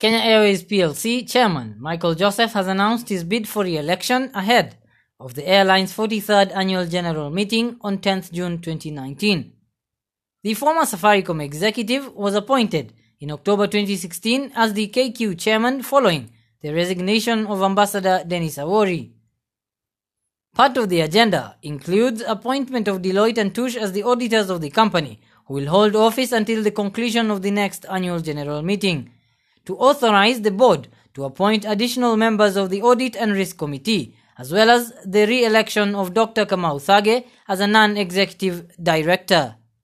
Kenya Airways PLC chairman Michael Joseph has announced his bid for re-election ahead of the airline's 43rd annual general meeting on 10th June 2019. The former Safaricom executive was appointed in October 2016 as the KQ chairman following the resignation of Ambassador Denis Awori. Part of the agenda includes appointment of Deloitte and Touche as the auditors of the company, who will hold office until the conclusion of the next annual general meeting, to authorize the board to appoint additional members of the Audit and Risk Committee, as well as the re-election of Dr. Kamau Thugge as a non-executive director.